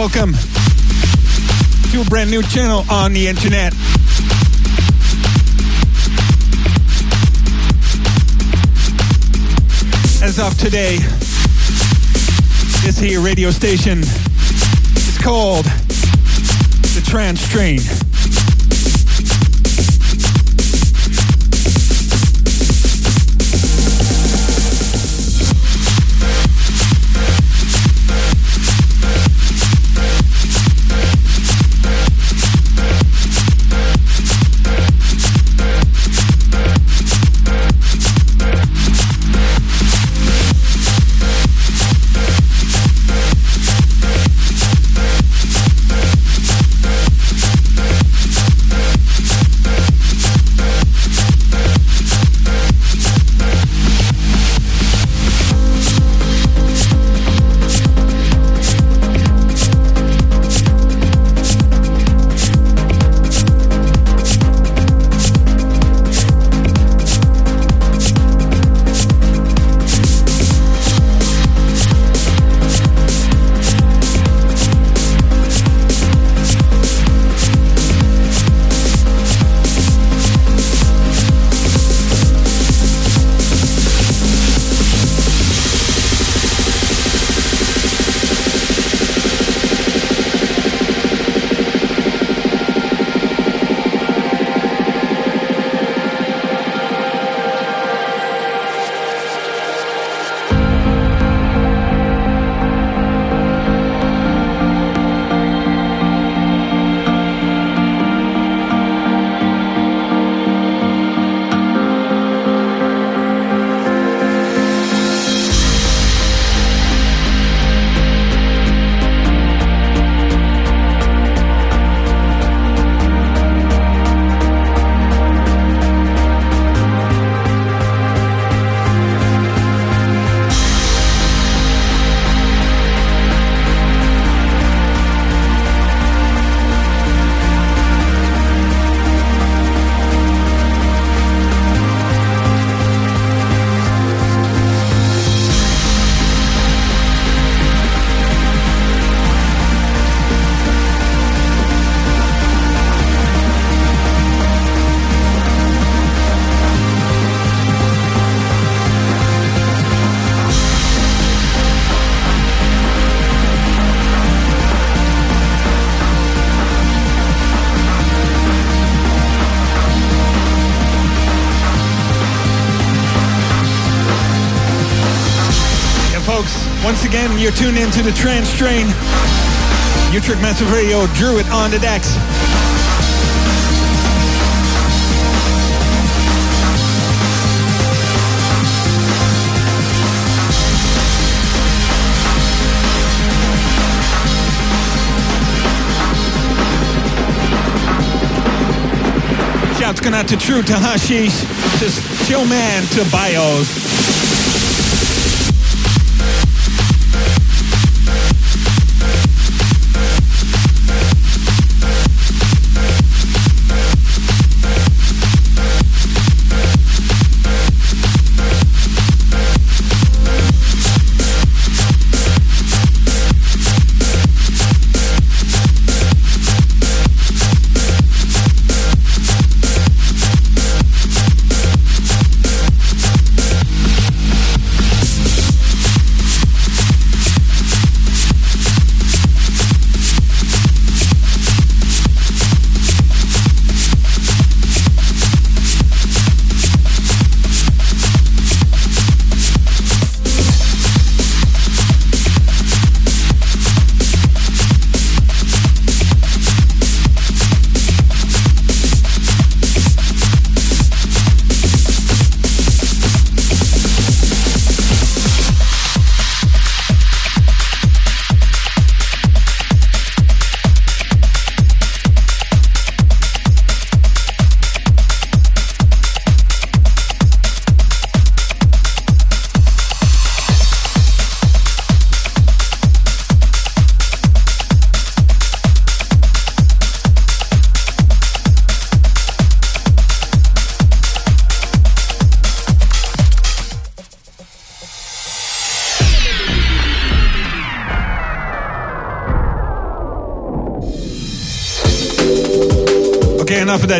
welcome to a brand new channel on the internet. As of today, this here radio station is called The Trance Train. You're tuned into the Trance Train. Utrecht Massive Radio, it on the decks. Shouts going out to True, to Hashish, to Chill Man, to Bios.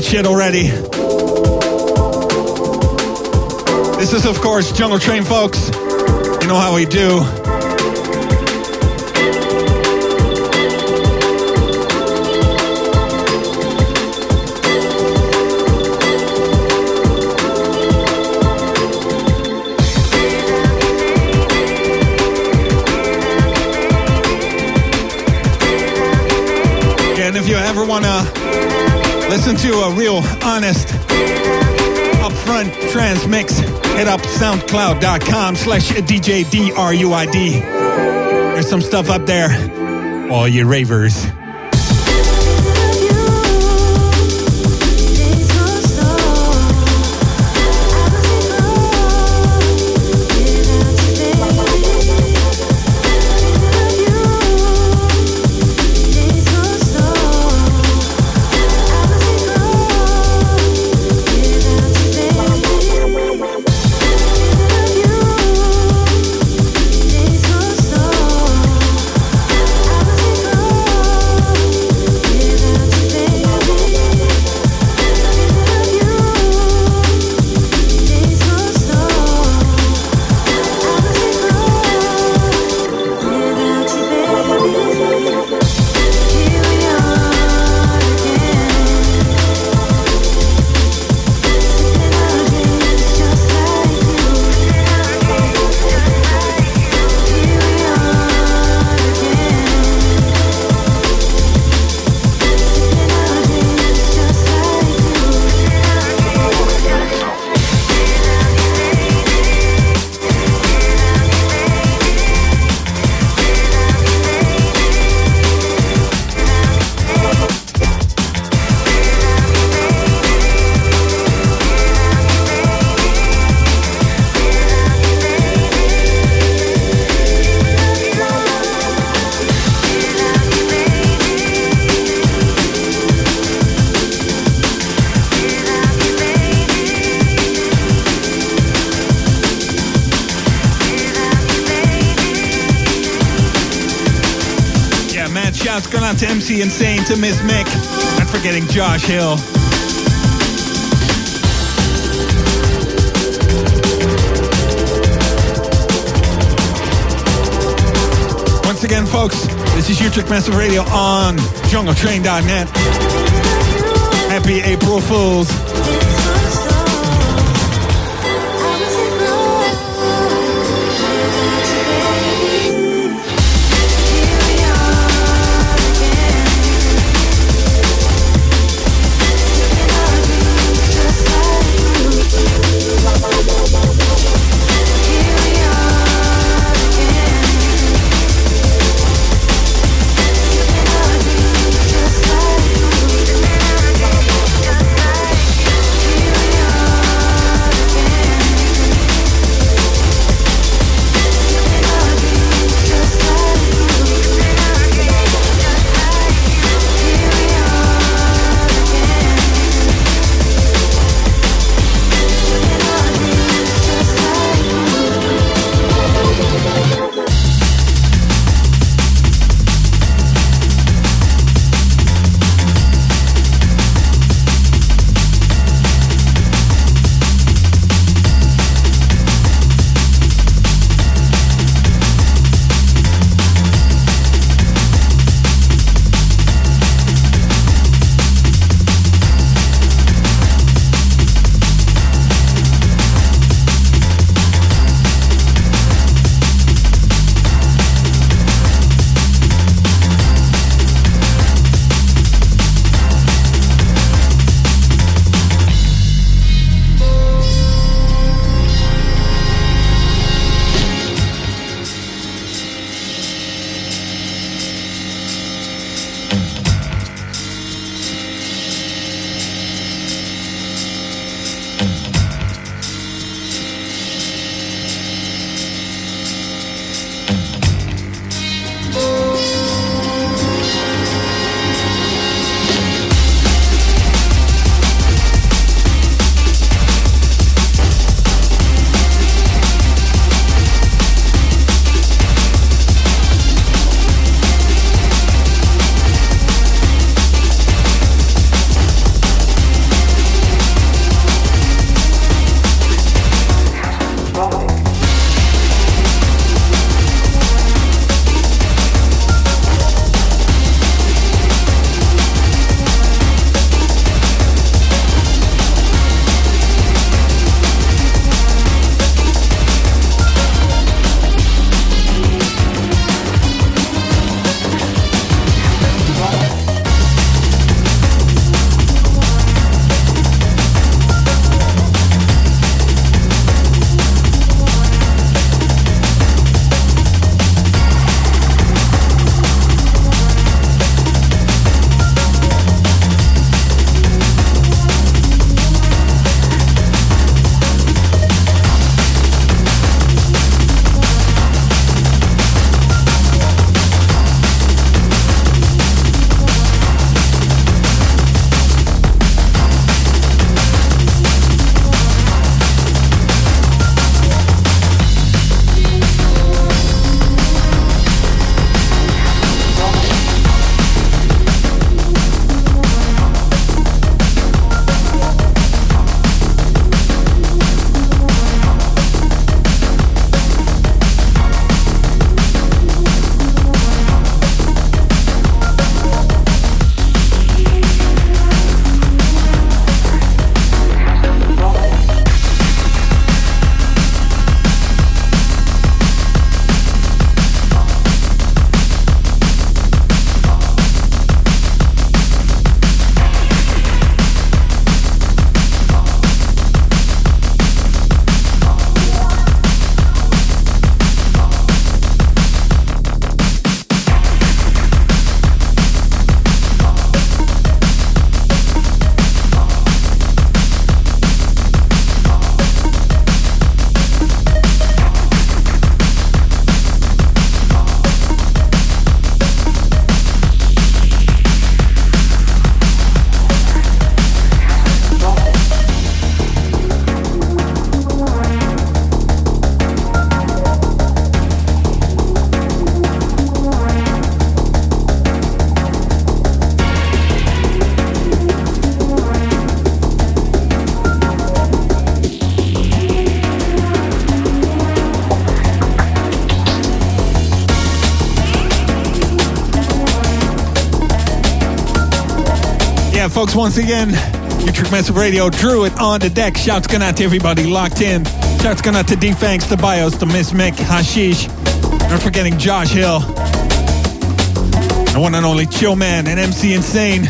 That shit already. This is, of course, Jungle Train, folks. You know how we do. Listen to a real, honest, upfront trance mix, hit up soundcloud.com slash DJDRUID. There's some stuff up there. All you ravers. Insane, to Miss Mick, not forgetting Josh Hill. Once again, folks, this is Utrecht Massive Radio on jungletrain.net. Happy April Fools. Once again, Utrecht Massive Radio Druid on the deck. Shouts going out to everybody locked in. Shouts going out to D-Fanks, to Bios, to Miss Mick, Hashish. Not forgetting Josh Hill. The one and only Chill Man and MC Insane.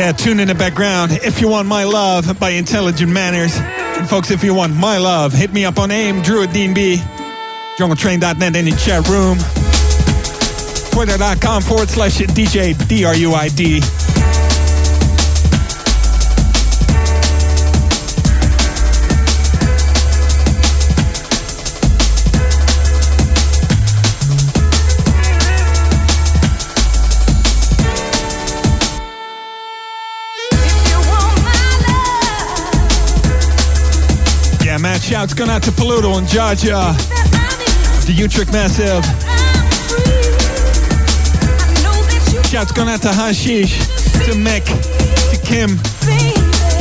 Yeah, tune in the background. If you want my love by Intelligent Manners. And folks, if you want my love, hit me up on AIM, at DNB, jungletrain.net in the chat room, twitter.com forward slash DJ D-R-U-I-D. Yeah, man, shouts going out to Paluto and Jaja, the Utrecht Massive. Shouts going out to Hashish, to Mick, to Kim.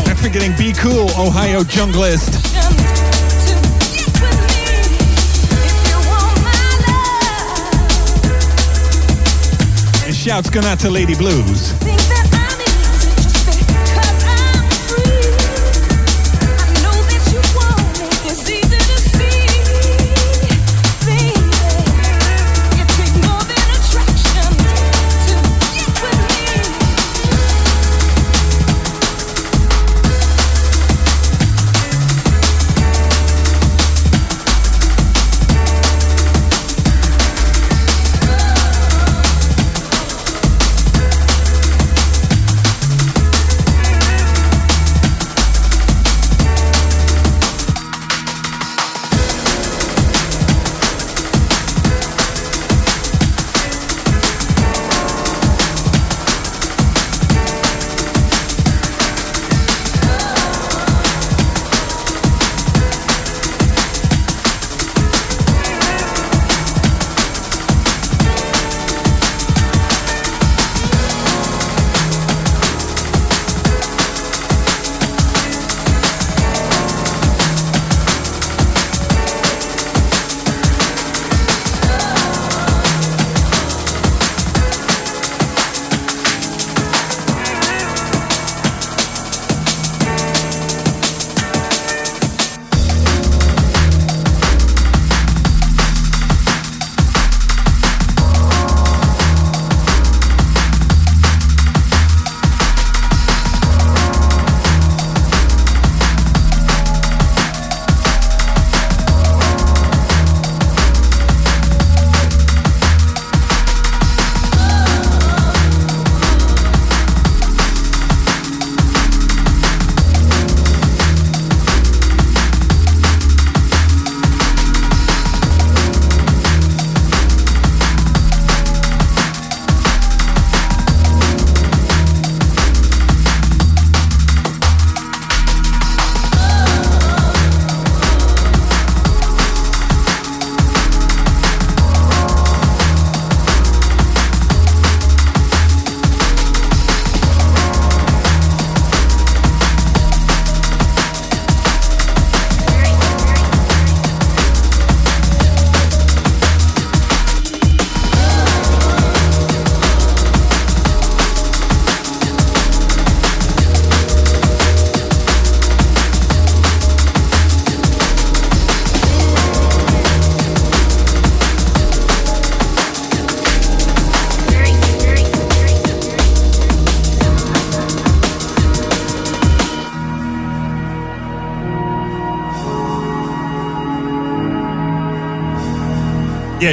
Not forgetting Be Cool, Ohio Junglist. And shouts going out to Lady Blues.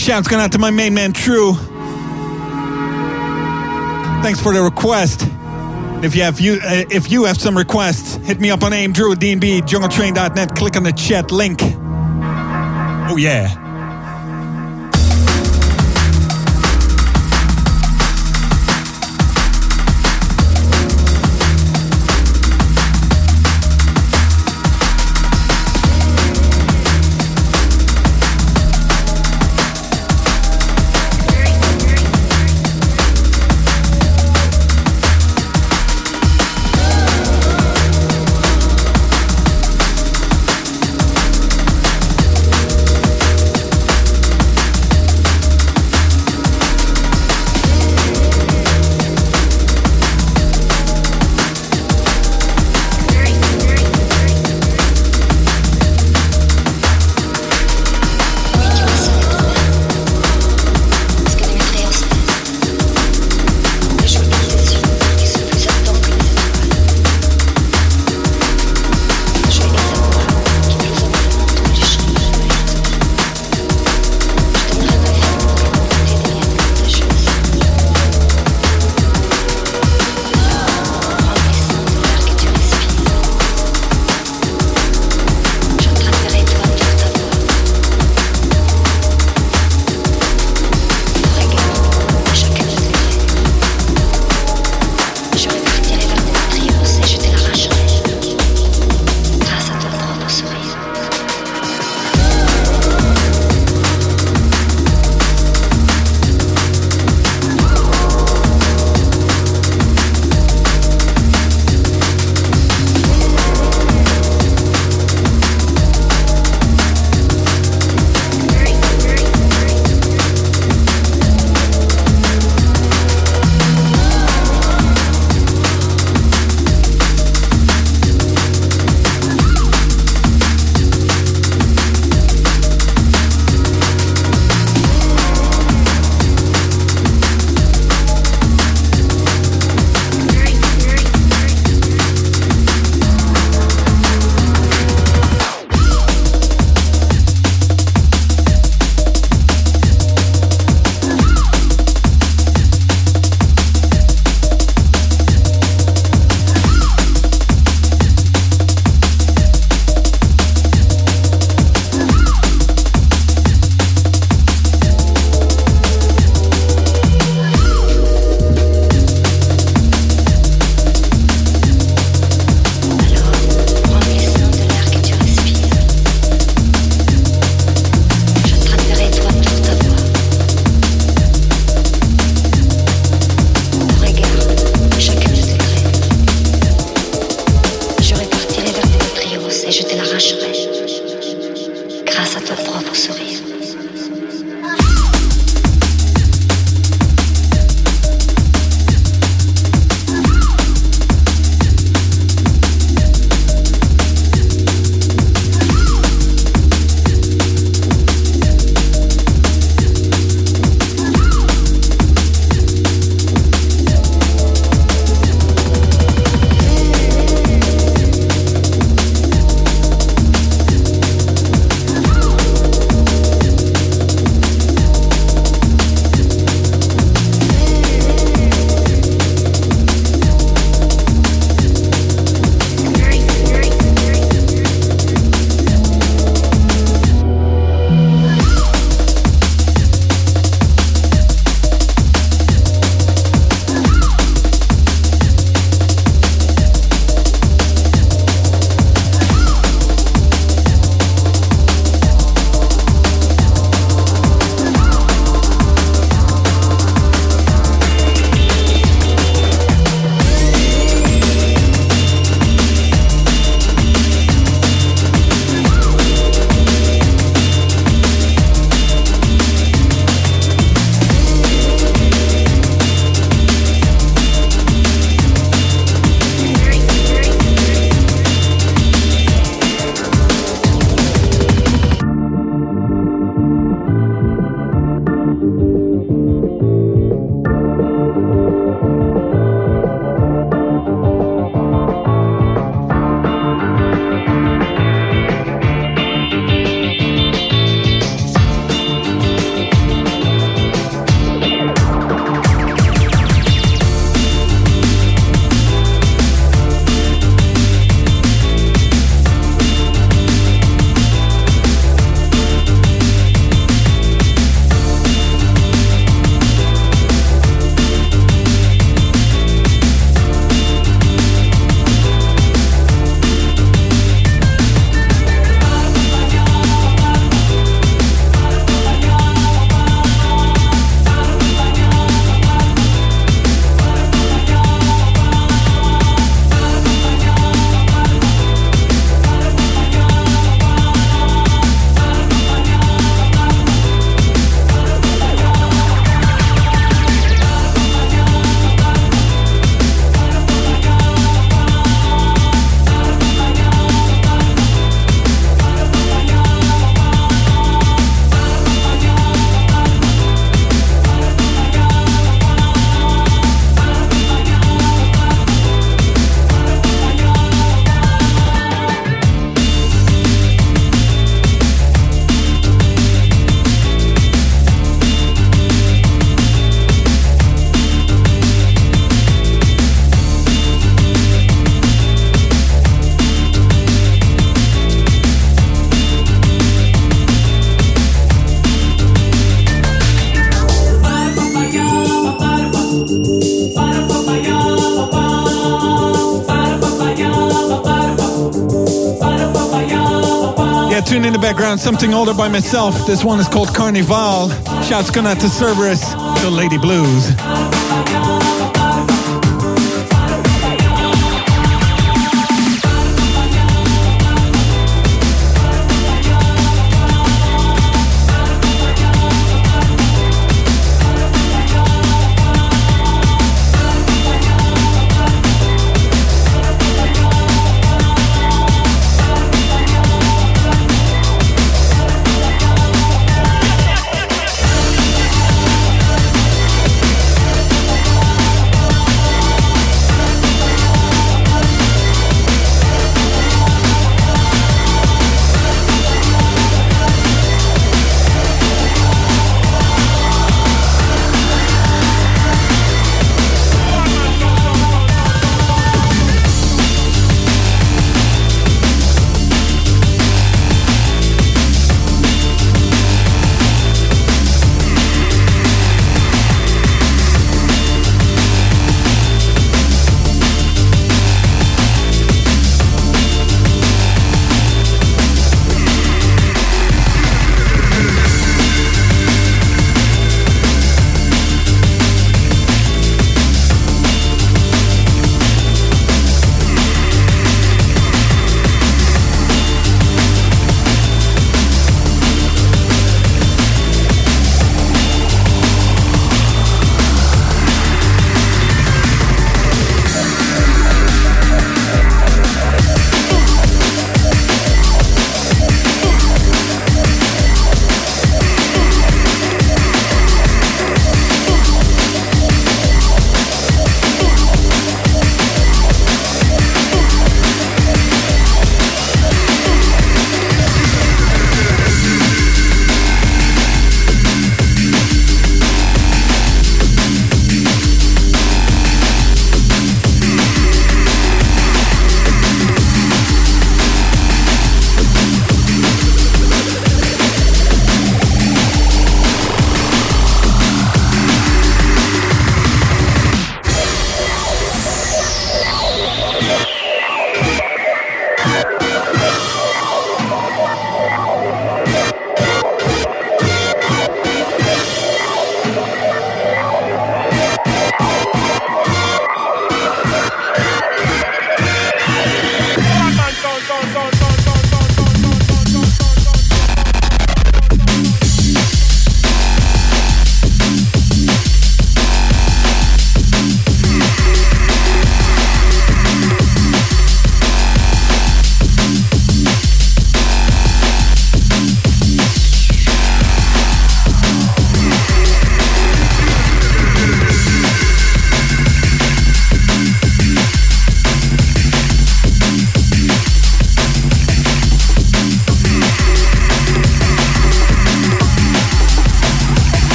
Shouts going out to my main man True. Thanks for the request. If you have you uh, if you have some requests, hit me up on AIM Drew at DNB, jungletrain.net. Click on the chat link. Oh yeah. Background, something older by myself. This one is called Carnival. Shouts going out to Cerberus, the Lady Blues.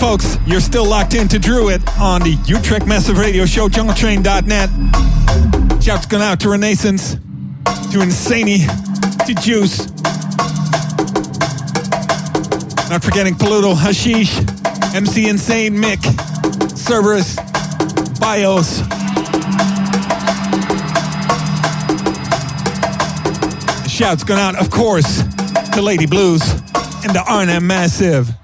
Folks. You're still locked into Druid on the Utrecht Massive Radio Show, jungletrain.net. Shouts going out to Renaissance, to Insaney, to Juice. Not forgetting Paludo, Hashish, MC Insane, Mick, Cerberus, Bios. Shouts going out, of course, to Lady Blues and the Arnhem Massive.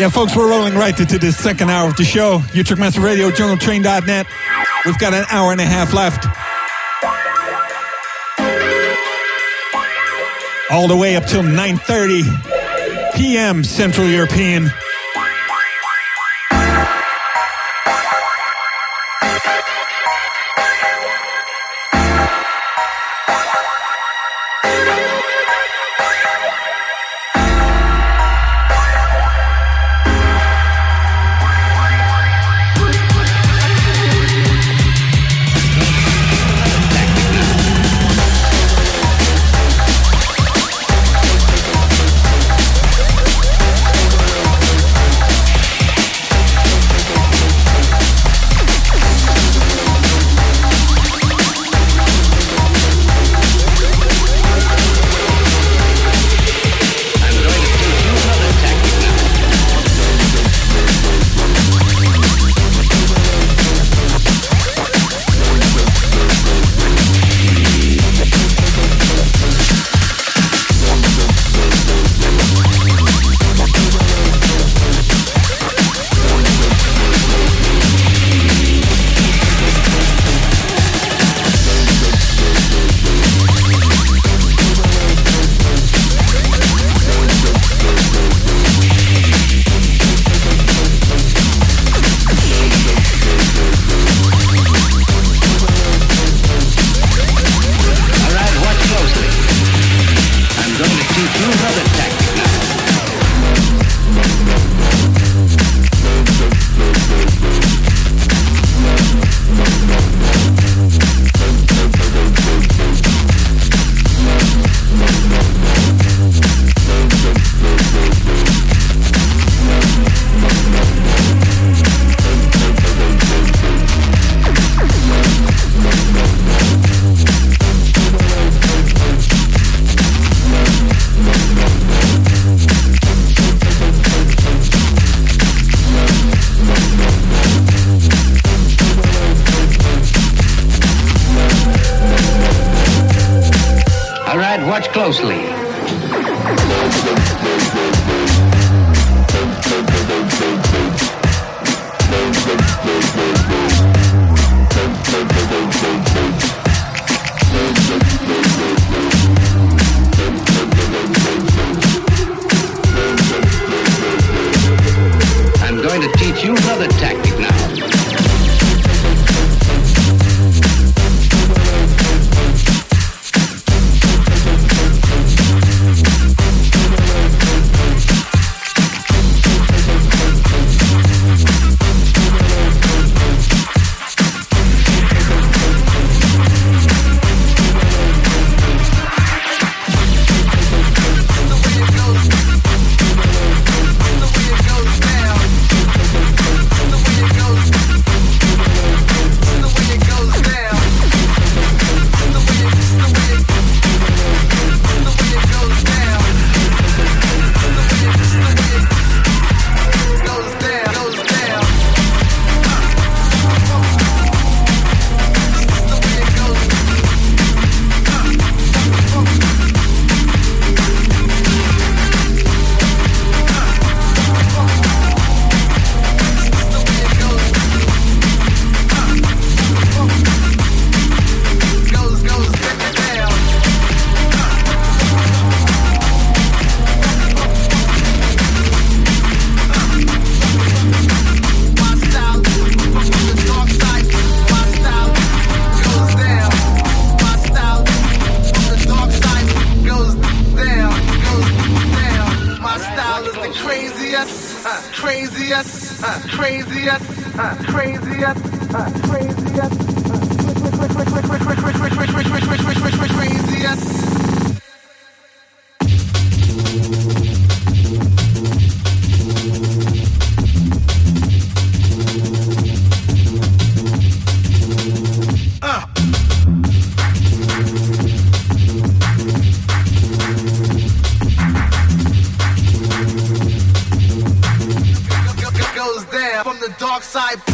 Yeah, folks, we're rolling right into the second hour of the show. Utrecht Radio, JungleTrain.net. We've got an hour and a half left. All the way up till 9.30 p.m. Central European. dark side.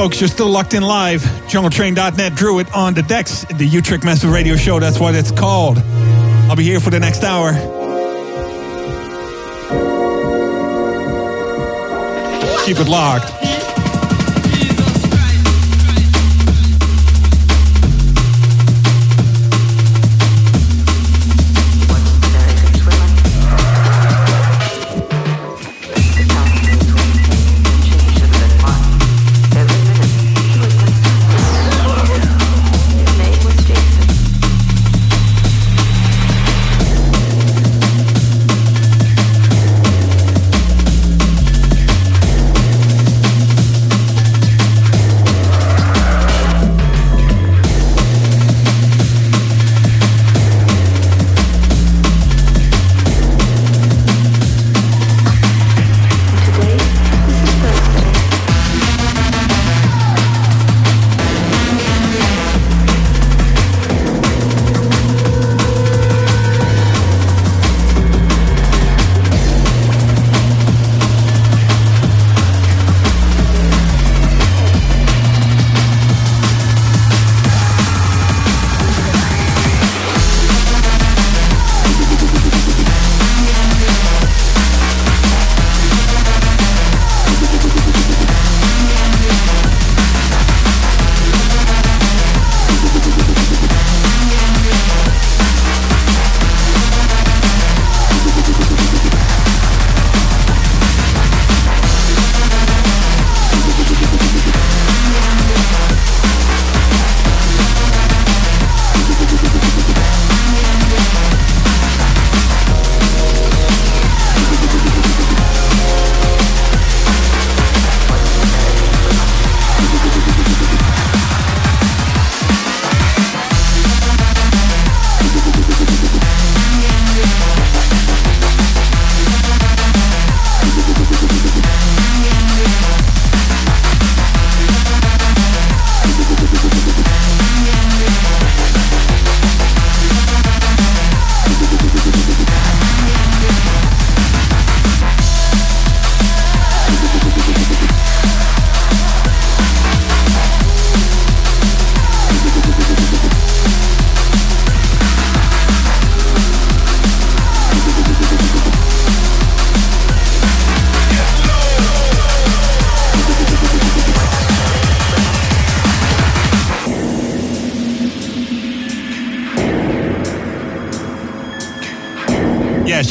Folks, you're still locked in live. JungleTrain.net Druid on the decks. The Utrecht Massive Radio Show, that's what it's called. I'll be here for the next hour. Keep it locked.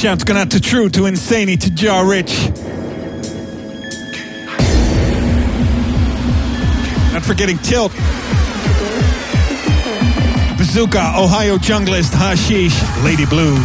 Shouts going out to True, to Insaney, to Jaw Rich. Not forgetting Tilt. Bazooka, Ohio Junglist, Hashish, Lady Blue.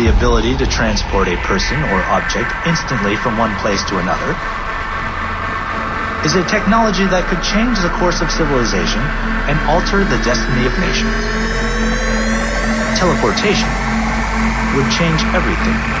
The ability to transport a person or object instantly from one place to another, is a technology that could change the course of civilization and alter the destiny of nations. Teleportation would change everything.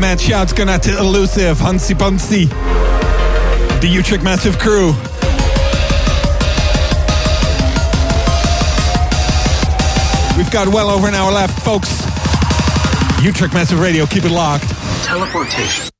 Man, shouts going out to Elusive, Hansi Bunsy, the Utrecht Massive crew. We've got well over an hour left, folks. Utrecht Massive Radio, keep it locked. Teleportation.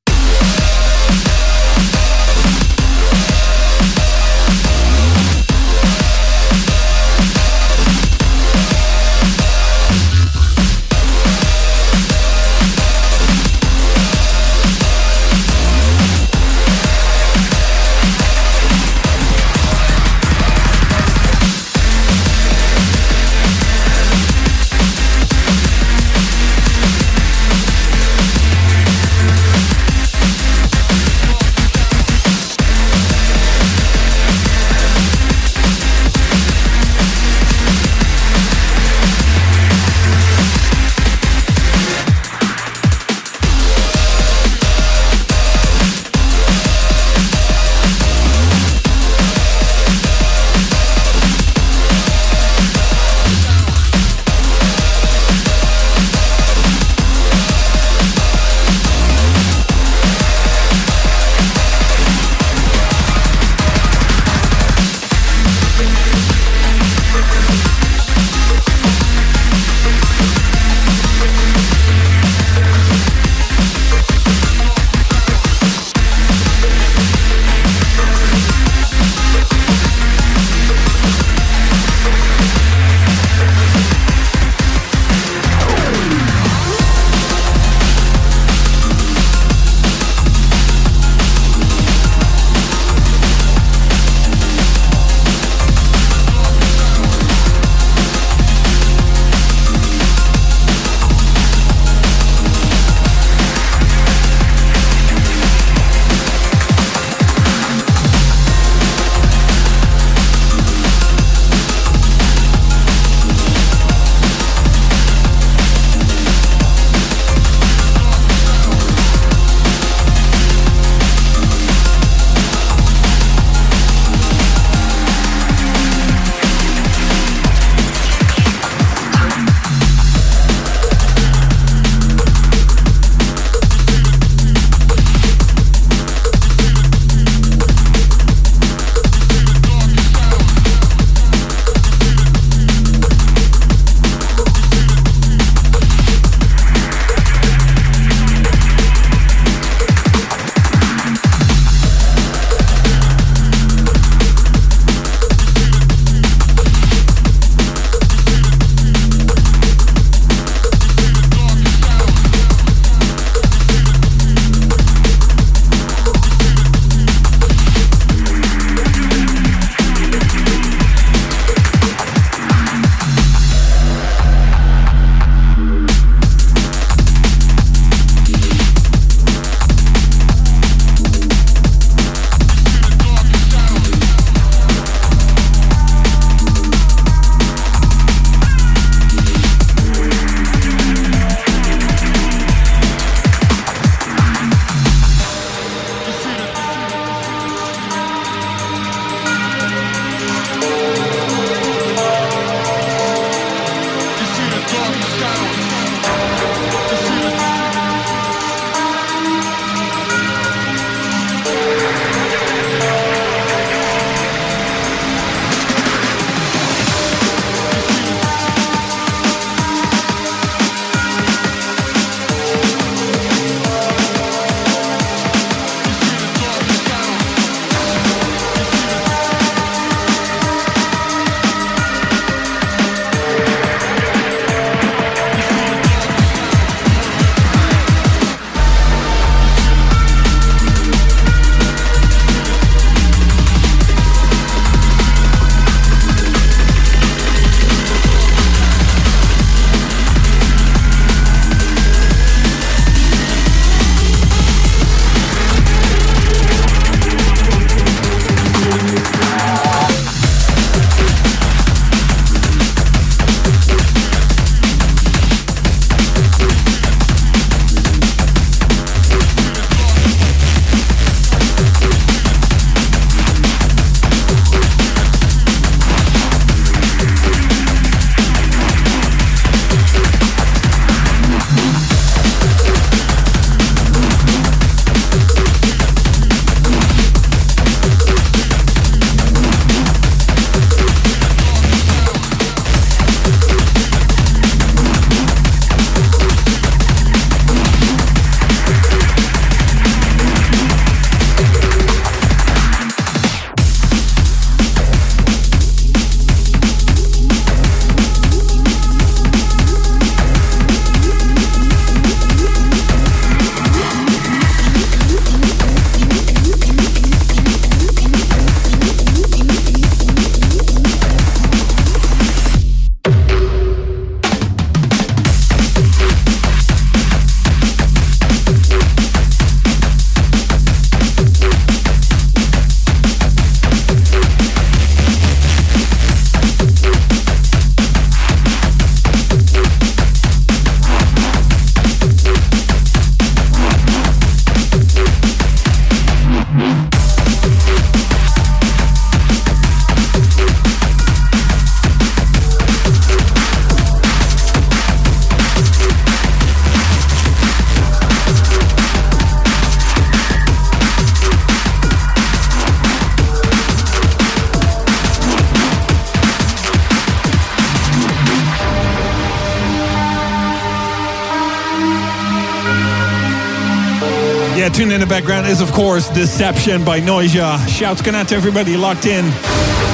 Background is, of course, Deception by Noisia. Shouts going out to everybody locked in.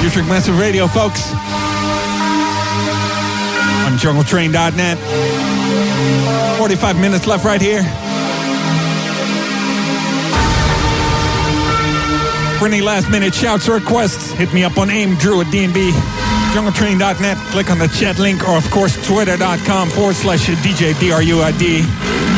Utrecht Massive Radio, folks. On jungletrain.net. 45 minutes left right here. For any last minute shouts or requests, hit me up on AIM Drew at DNB. Jungletrain.net. Click on the chat link or, of course, twitter.com forward slash DJ DRUID.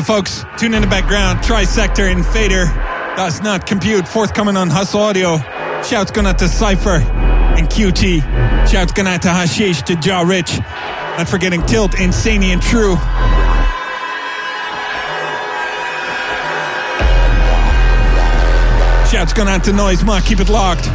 Yeah, folks, tune in the background. Trisector and Fader does not compute. Forthcoming on Hustle Audio. Shouts going out to Cypher and QT. Shouts going out to Hashish, to Jaw Rich. Not forgetting Tilt, Insane and True. Shouts going out to Noise Mark. Keep it locked.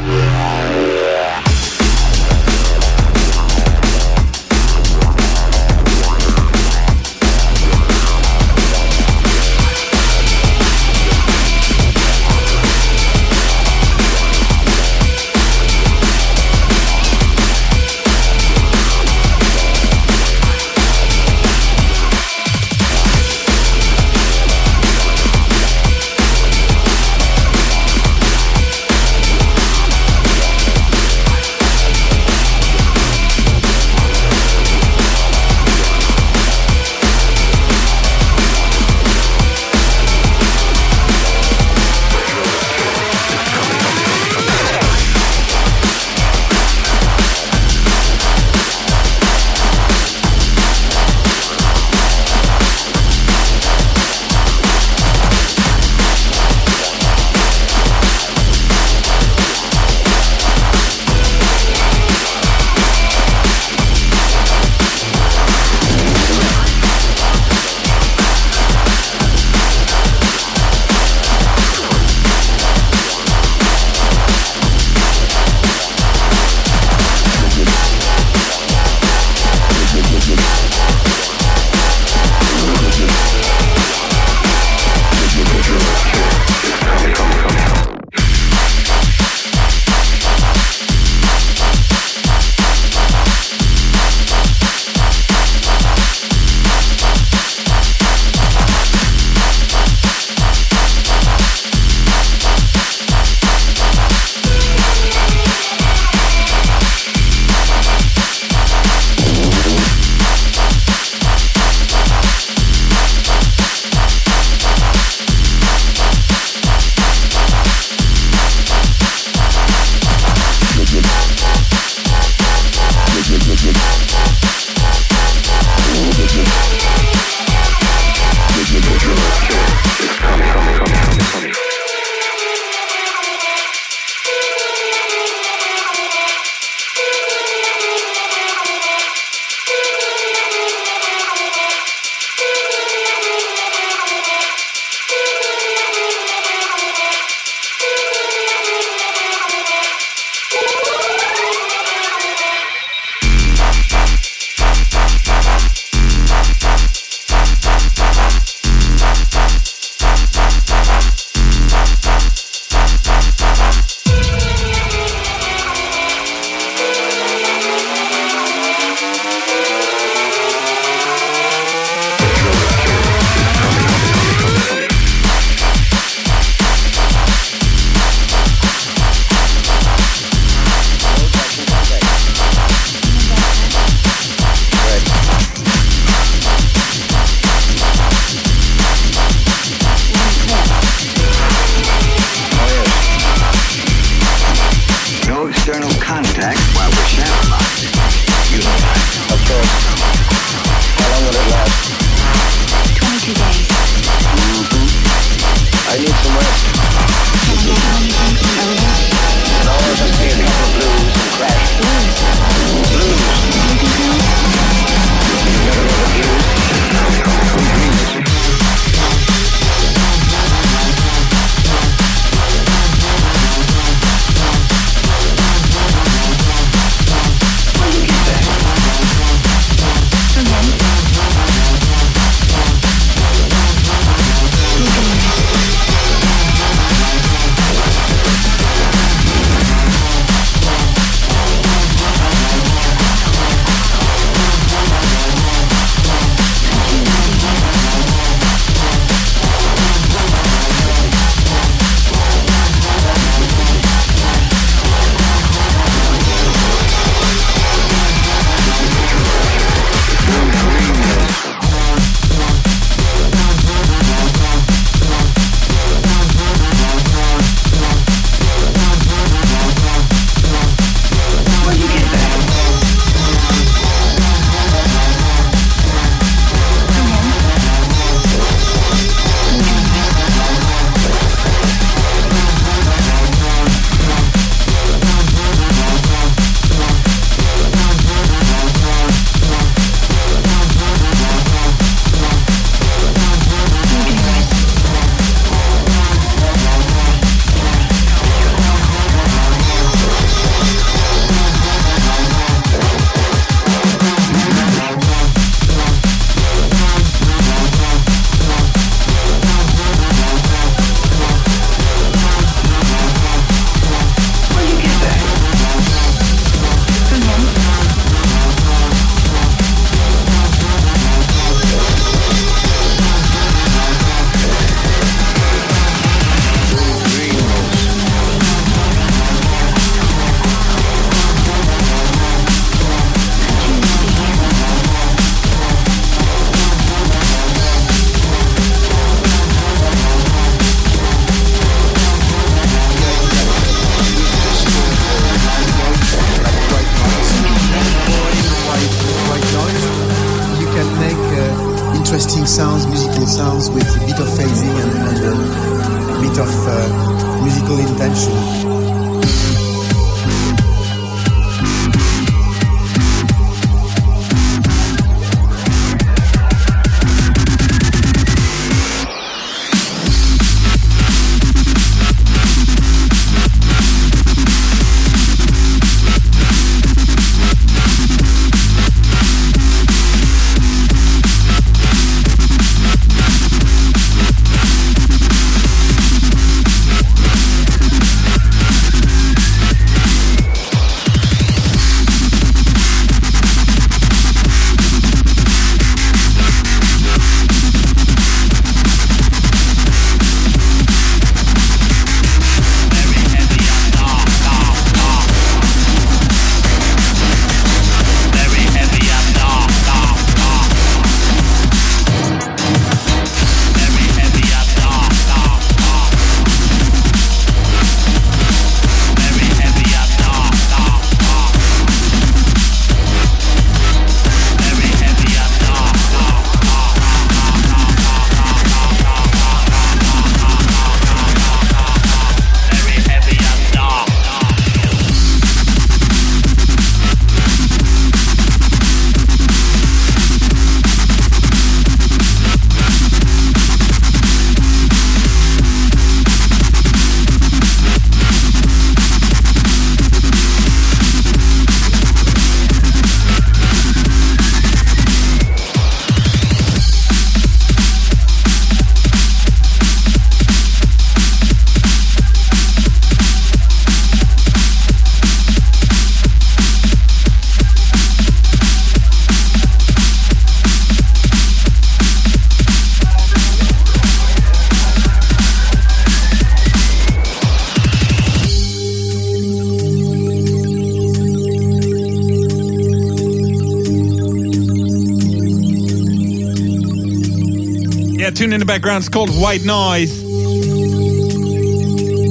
Tune in the background. It's called White Noise.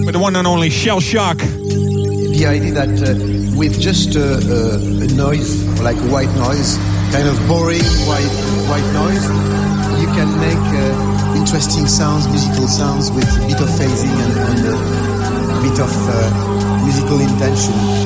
With the one and only Shell Shock. The idea that uh, with just a, a, a, noise, like white noise, kind of boring white white noise, you can make uh, interesting sounds, musical sounds with a bit of phasing and, and a bit of uh, musical intention.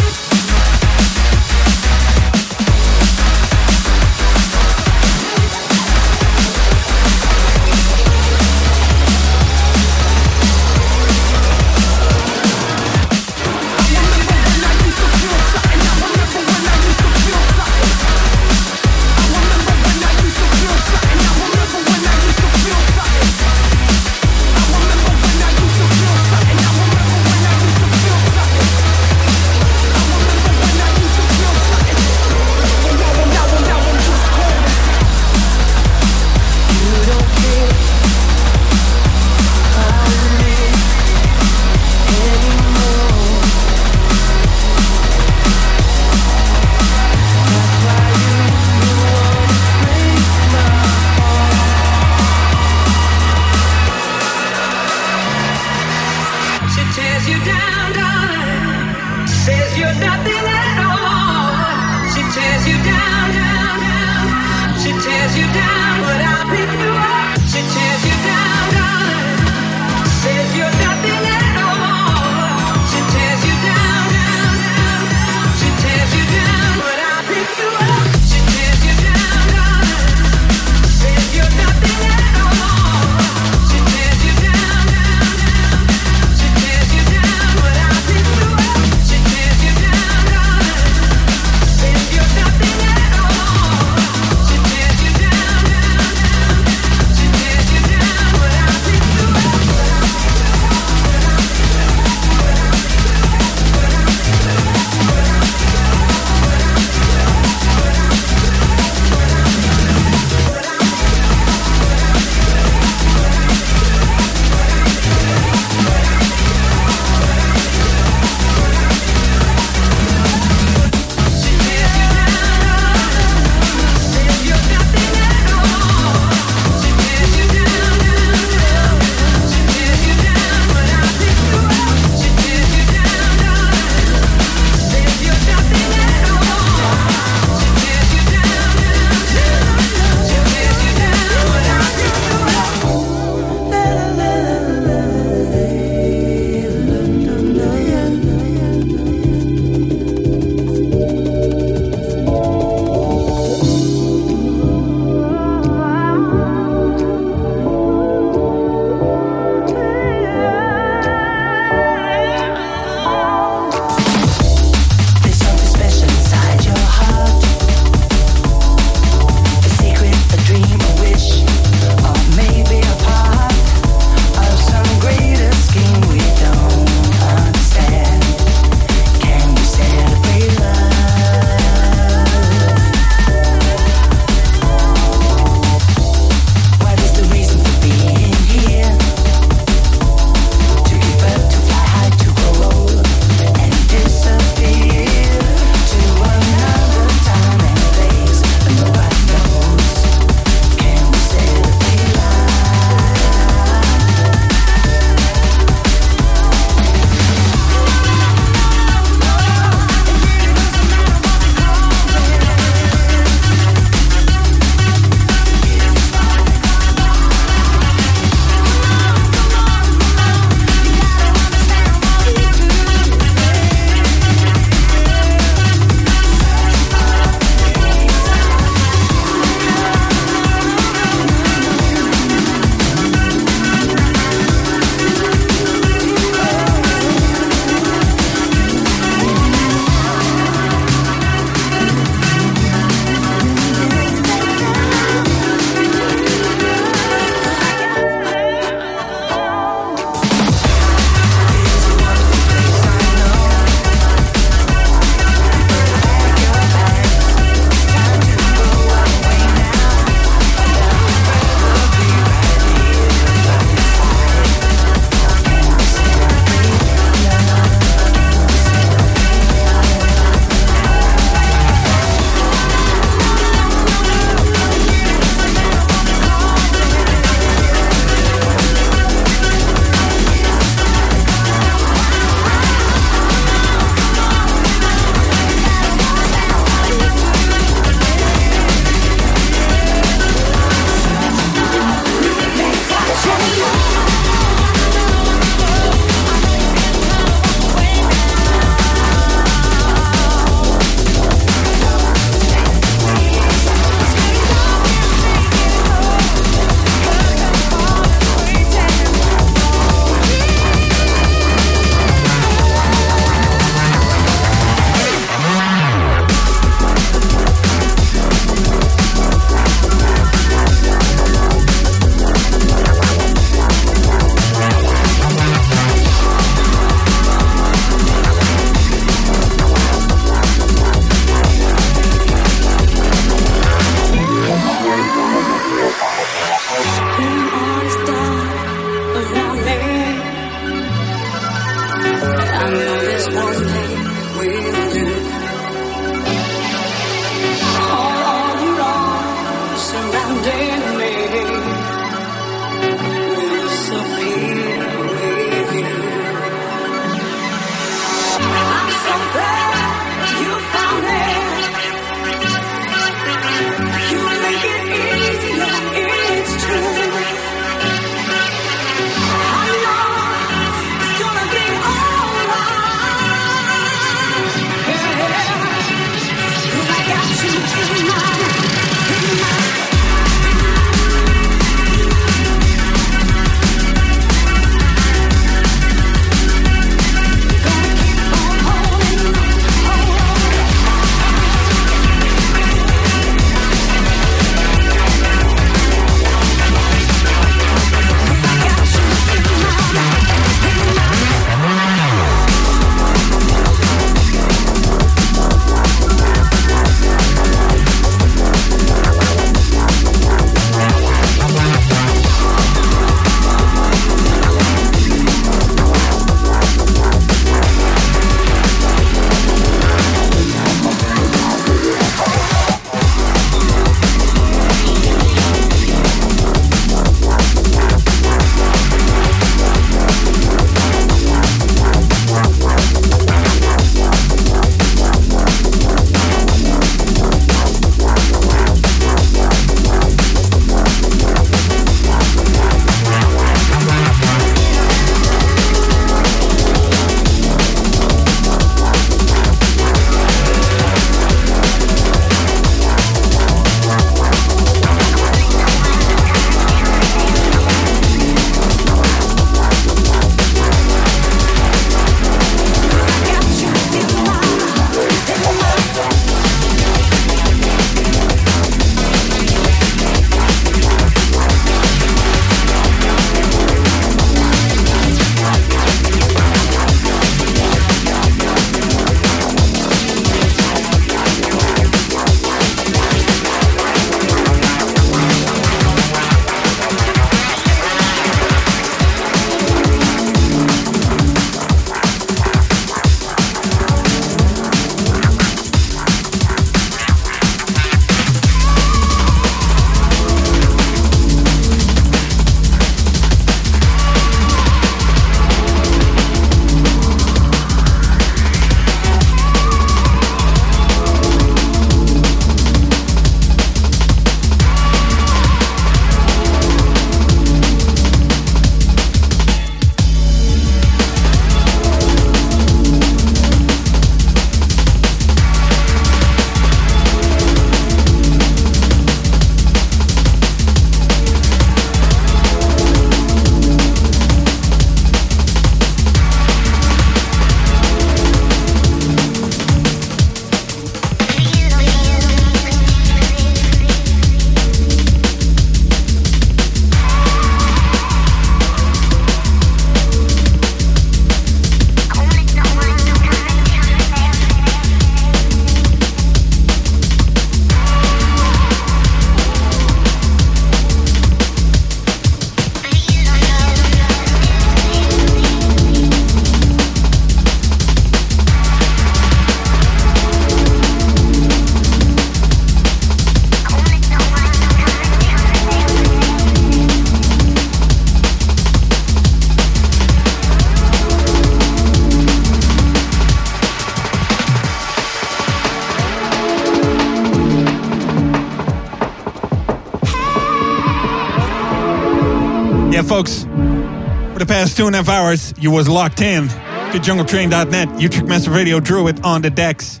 Two and a half hours, you was locked in to jungletrain.net. Utrecht Massive Radio Druid on the decks.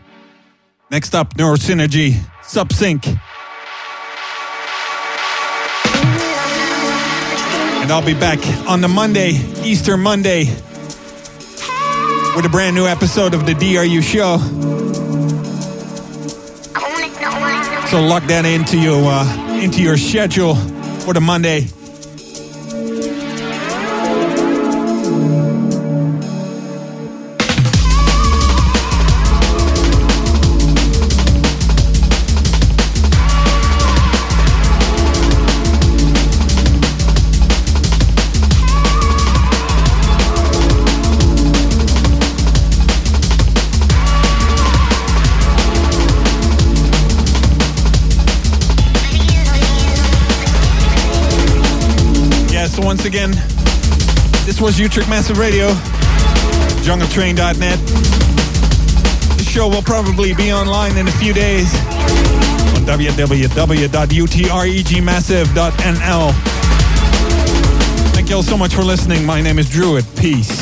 Next up, Neurosynergy, Subsync. And I'll be back on the Monday, Easter Monday, with a brand new episode of the DRU show. So lock that into your uh, into your schedule for the Monday. Was Utrecht Massive Radio, jungletrain.net. The show will probably be online in a few days on www.utrechtmassive.nl. Thank you all so much for listening. My name is Druid. Peace.